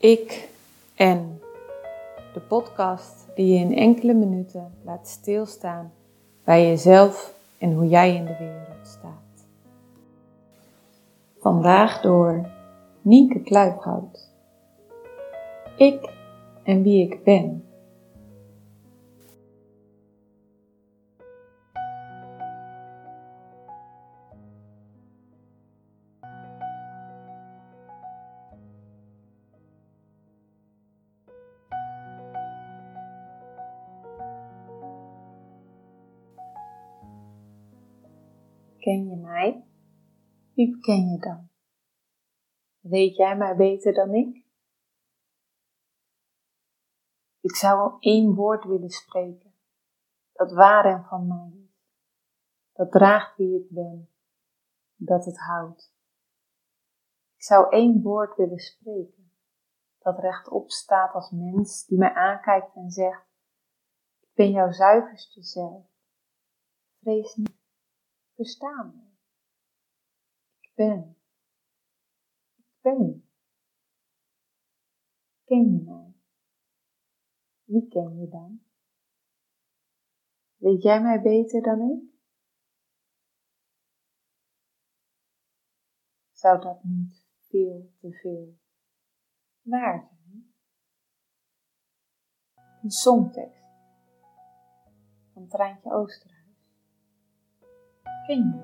Ik en de podcast die je in enkele minuten laat stilstaan bij jezelf en hoe jij in de wereld staat. Vandaag door Nienke Kluifhout. Ik en wie ik ben. Ken je mij? Wie ken je dan? Weet jij mij beter dan ik? Ik zou één woord willen spreken, dat waar en van mij is, dat draagt wie ik ben, dat het houdt. Ik zou één woord willen spreken, dat rechtop staat als mens die mij aankijkt en zegt, ik ben jouw zuiverste zelf. Vrees niet verstaan me. Ik ben. Ik ben. Ken je mij? Wie ken je dan? Weet jij mij beter dan ik? Zou dat niet veel te veel waar zijn? Een songtekst van Treintje Oosterhuis. Iemands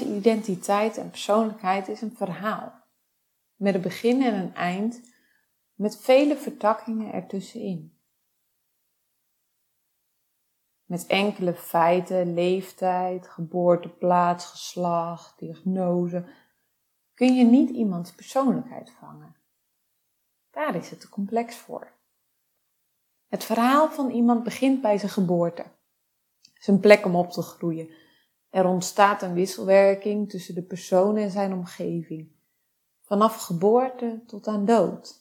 identiteit en persoonlijkheid is een verhaal, met een begin en een eind, met vele vertakkingen ertussenin met enkele feiten, leeftijd, geboorteplaats, geslacht, diagnose, kun je niet iemands persoonlijkheid vangen. Daar is het te complex voor. Het verhaal van iemand begint bij zijn geboorte, zijn plek om op te groeien. Er ontstaat een wisselwerking tussen de persoon en zijn omgeving, vanaf geboorte tot aan dood.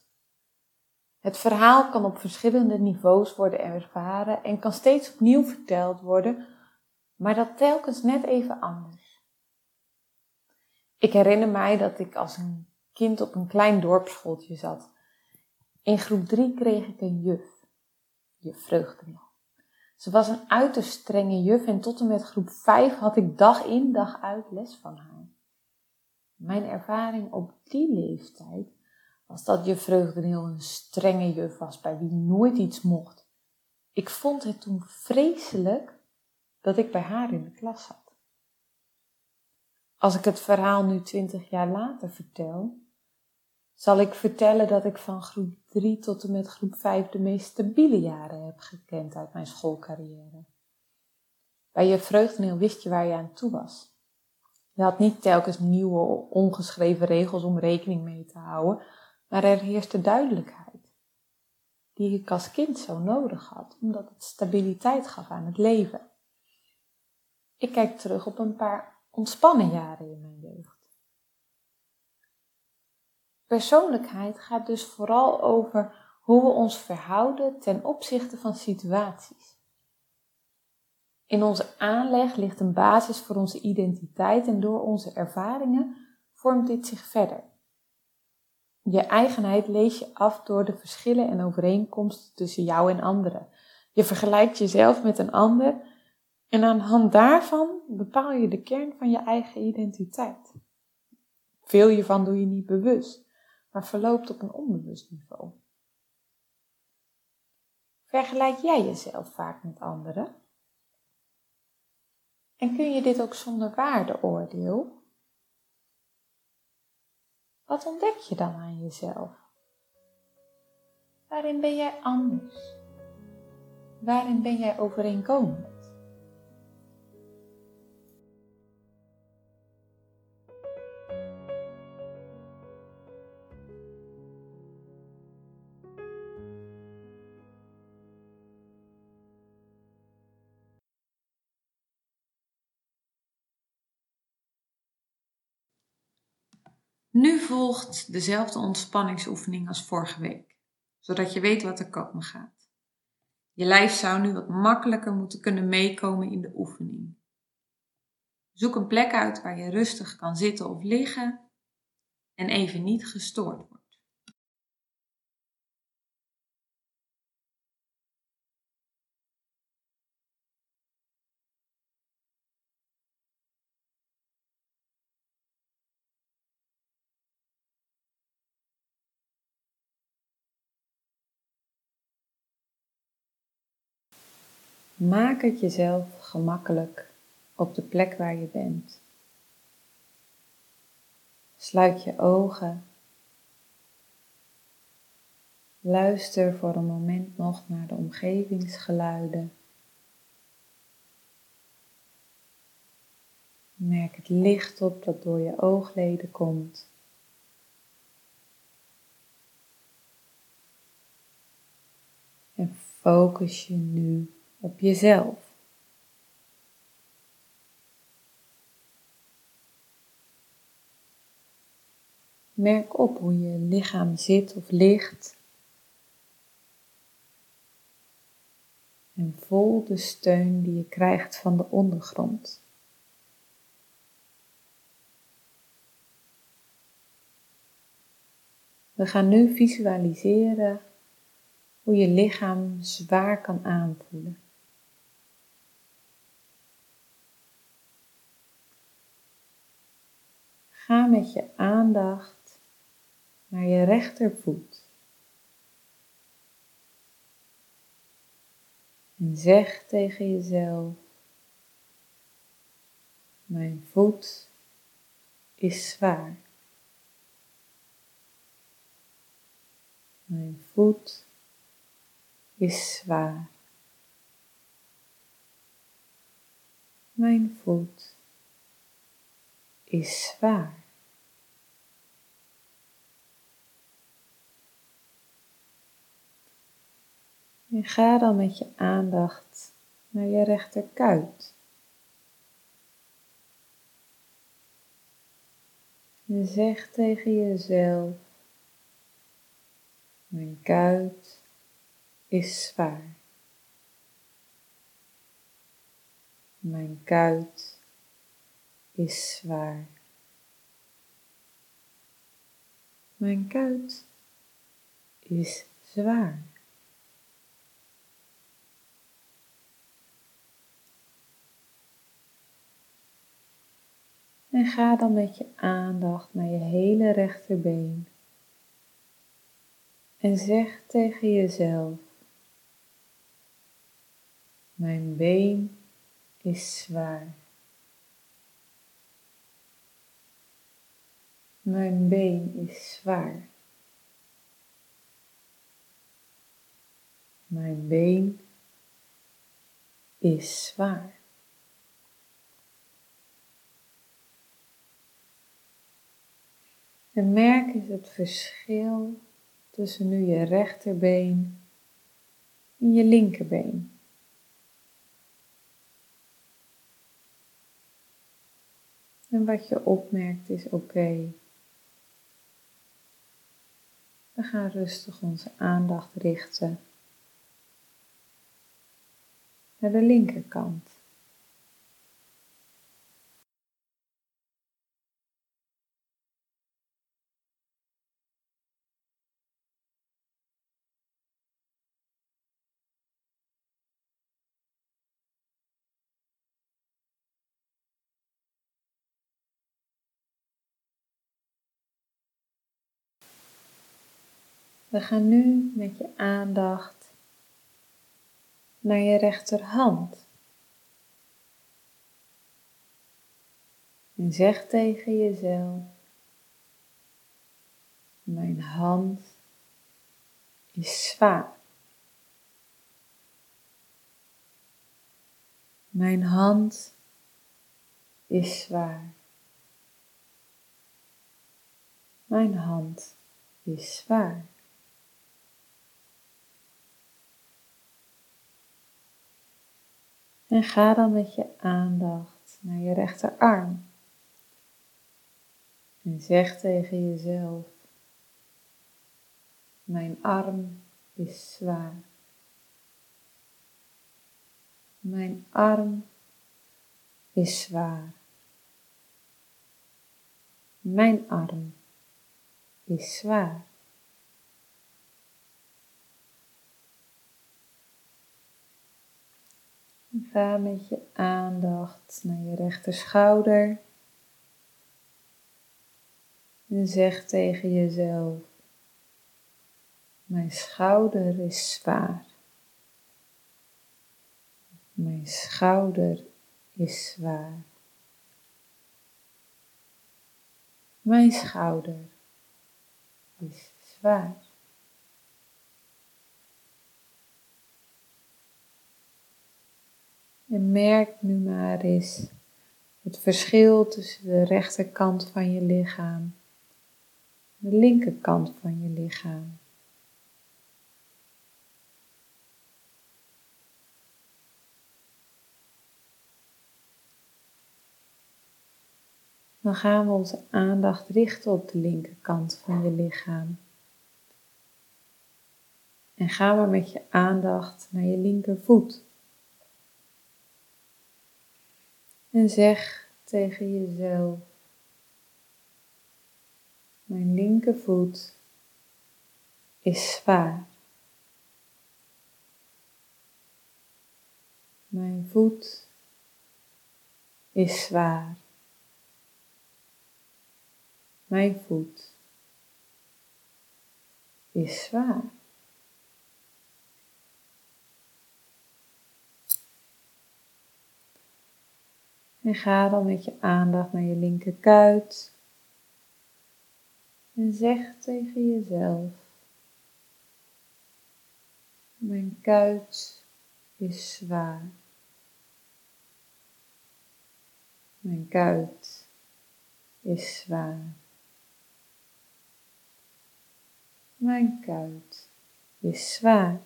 Het verhaal kan op verschillende niveaus worden ervaren en kan steeds opnieuw verteld worden, maar dat telkens net even anders. Ik herinner mij dat ik als een kind op een klein dorpsschooltje zat. In groep 3 kreeg ik een juf, juf Vreugdenel. Ze was een uiterst strenge juf en tot en met groep 5 had ik dag in dag uit les van haar. Mijn ervaring op die leeftijd was dat juf Vreugdeneel een strenge juf was bij wie nooit iets mocht. Ik vond het toen vreselijk dat ik bij haar in de klas zat. Als ik het verhaal nu twintig jaar later vertel, zal ik vertellen dat ik van groep 3 tot en met groep 5 de meest stabiele jaren heb gekend uit mijn schoolcarrière. Bij je vreugdeneel wist je waar je aan toe was. Je had niet telkens nieuwe ongeschreven regels om rekening mee te houden, maar er heerste duidelijkheid, die ik als kind zo nodig had, omdat het stabiliteit gaf aan het leven. Ik kijk terug op een paar ontspannen jaren in mijn jeugd. Persoonlijkheid gaat dus vooral over hoe we ons verhouden ten opzichte van situaties. In onze aanleg ligt een basis voor onze identiteit en door onze ervaringen vormt dit zich verder. Je eigenheid lees je af door de verschillen en overeenkomsten tussen jou en anderen. Je vergelijkt jezelf met een ander en aan de hand daarvan bepaal je de kern van je eigen identiteit. Veel hiervan doe je niet bewust, maar verloopt op een onbewust niveau. Vergelijk jij jezelf vaak met anderen? En kun je dit ook zonder waardeoordeel? Wat ontdek je dan aan jezelf? Waarin ben jij anders? Waarin ben jij overeenkomend? Nu volgt dezelfde ontspanningsoefening als vorige week, zodat je weet wat er komen gaat. Je lijf zou nu wat makkelijker moeten kunnen meekomen in de oefening. Zoek een plek uit waar je rustig kan zitten of liggen en even niet gestoord wordt. Maak het jezelf gemakkelijk op de plek waar je bent. Sluit je ogen. Luister voor een moment nog naar de omgevingsgeluiden. Merk het licht op dat door je oogleden komt. En focus je nu op jezelf. Merk op hoe je lichaam zit of ligt. En voel de steun die je krijgt van de ondergrond. We gaan nu visualiseren hoe je lichaam zwaar kan aanvoelen. Ga met je aandacht naar je rechtervoet. En zeg tegen jezelf: Mijn voet is zwaar. Mijn voet is zwaar. Mijn voet is zwaar. En ga dan met je aandacht naar je rechterkuit. En zeg tegen jezelf, mijn kuit is zwaar. Mijn kuit is zwaar. Mijn kuit is zwaar. En ga dan met je aandacht naar je hele rechterbeen. En zeg tegen jezelf: Mijn been is zwaar. Mijn been is zwaar. Mijn been is zwaar. En merk eens het verschil tussen nu je rechterbeen en je linkerbeen. En wat je opmerkt is oké. We gaan rustig onze aandacht richten naar de linkerkant. We gaan nu met je aandacht naar je rechterhand. En zeg tegen jezelf: Mijn hand is zwaar. Mijn hand is zwaar. Mijn hand is zwaar. En ga dan met je aandacht naar je rechterarm. En zeg tegen jezelf, mijn arm is zwaar. Mijn arm is zwaar. Mijn arm is zwaar. Ga met je aandacht naar je rechterschouder. En zeg tegen jezelf, mijn schouder is zwaar. Mijn schouder is zwaar. Mijn schouder is zwaar. En merk nu maar eens het verschil tussen de rechterkant van je lichaam en de linkerkant van je lichaam. Dan gaan we onze aandacht richten op de linkerkant van je lichaam. En gaan we met je aandacht naar je linkervoet. En zeg tegen jezelf: Mijn linkervoet is zwaar. Mijn voet is zwaar. Mijn voet is zwaar. En ga dan met je aandacht naar je linkerkuit. En zeg tegen jezelf: Mijn kuit is zwaar. Mijn kuit is zwaar. Mijn kuit is zwaar.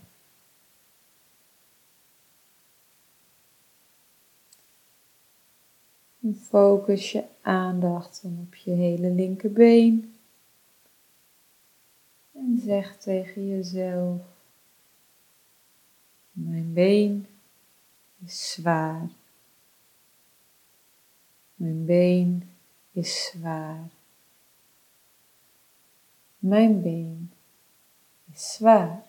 Focus je aandacht dan op je hele linkerbeen. En zeg tegen jezelf: Mijn been is zwaar. Mijn been is zwaar. Mijn been is zwaar.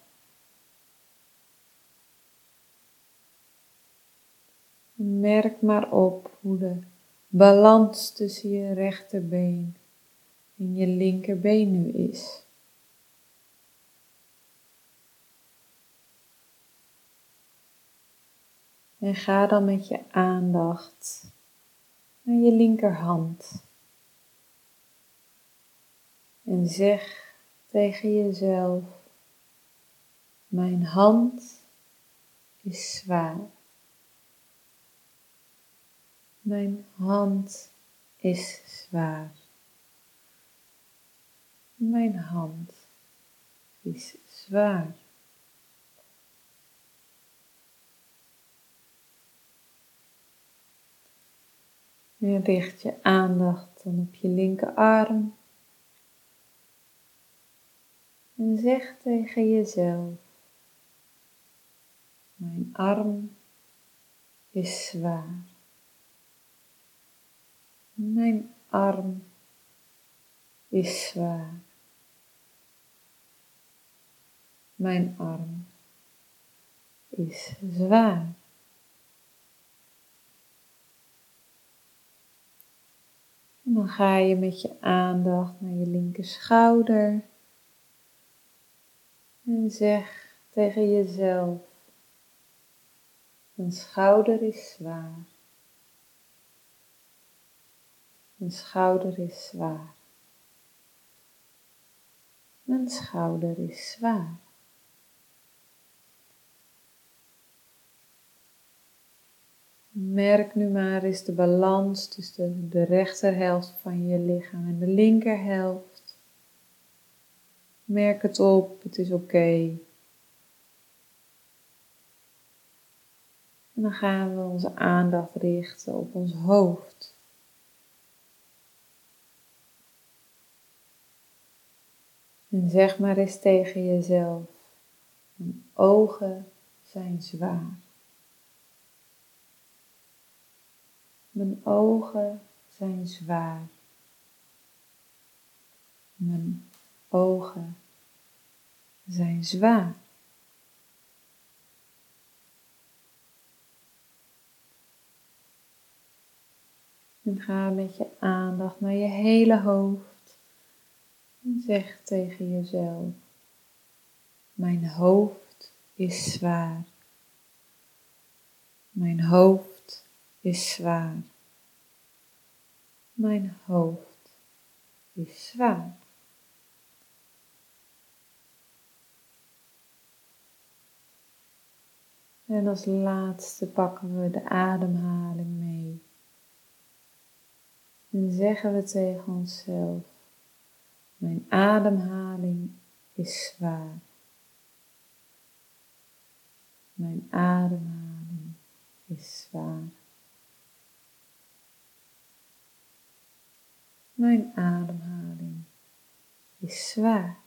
Merk maar op hoe de balans tussen je rechterbeen en je linkerbeen nu is. En ga dan met je aandacht naar je linkerhand. En zeg tegen jezelf: Mijn hand is zwaar. Mijn hand is zwaar. Mijn hand is zwaar. En richt je aandacht dan op je linkerarm. En zeg tegen jezelf: Mijn arm is zwaar. Mijn arm is zwaar. Mijn arm is zwaar. En dan ga je met je aandacht naar je linker schouder. En zeg tegen jezelf: Mijn schouder is zwaar. Mijn schouder is zwaar. Mijn schouder is zwaar. Merk nu maar eens de balans tussen de rechterhelft van je lichaam en de linkerhelft. Merk het op, het is oké. En dan gaan we onze aandacht richten op ons hoofd. En zeg maar eens tegen jezelf, mijn ogen zijn zwaar. Mijn ogen zijn zwaar. Mijn ogen zijn zwaar. En ga met je aandacht naar je hele hoofd. En zeg tegen jezelf: Mijn hoofd is zwaar. Mijn hoofd is zwaar. Mijn hoofd is zwaar. En als laatste pakken we de ademhaling mee. En zeggen we tegen onszelf, mijn ademhaling is zwaar. Mijn ademhaling is zwaar. Mijn ademhaling is zwaar.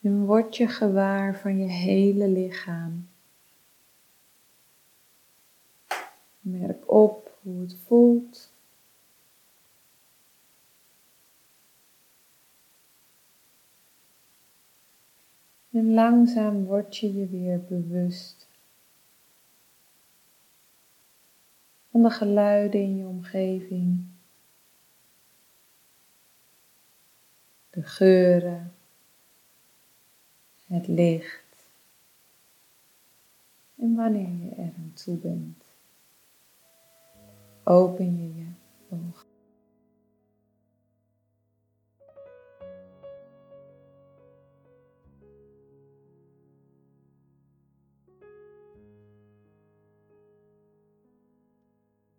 En word je gewaar van je hele lichaam. Merk op hoe het voelt. En langzaam word je je weer bewust van de geluiden in je omgeving, de geuren, het licht en wanneer je er aan toe bent, open je je ogen.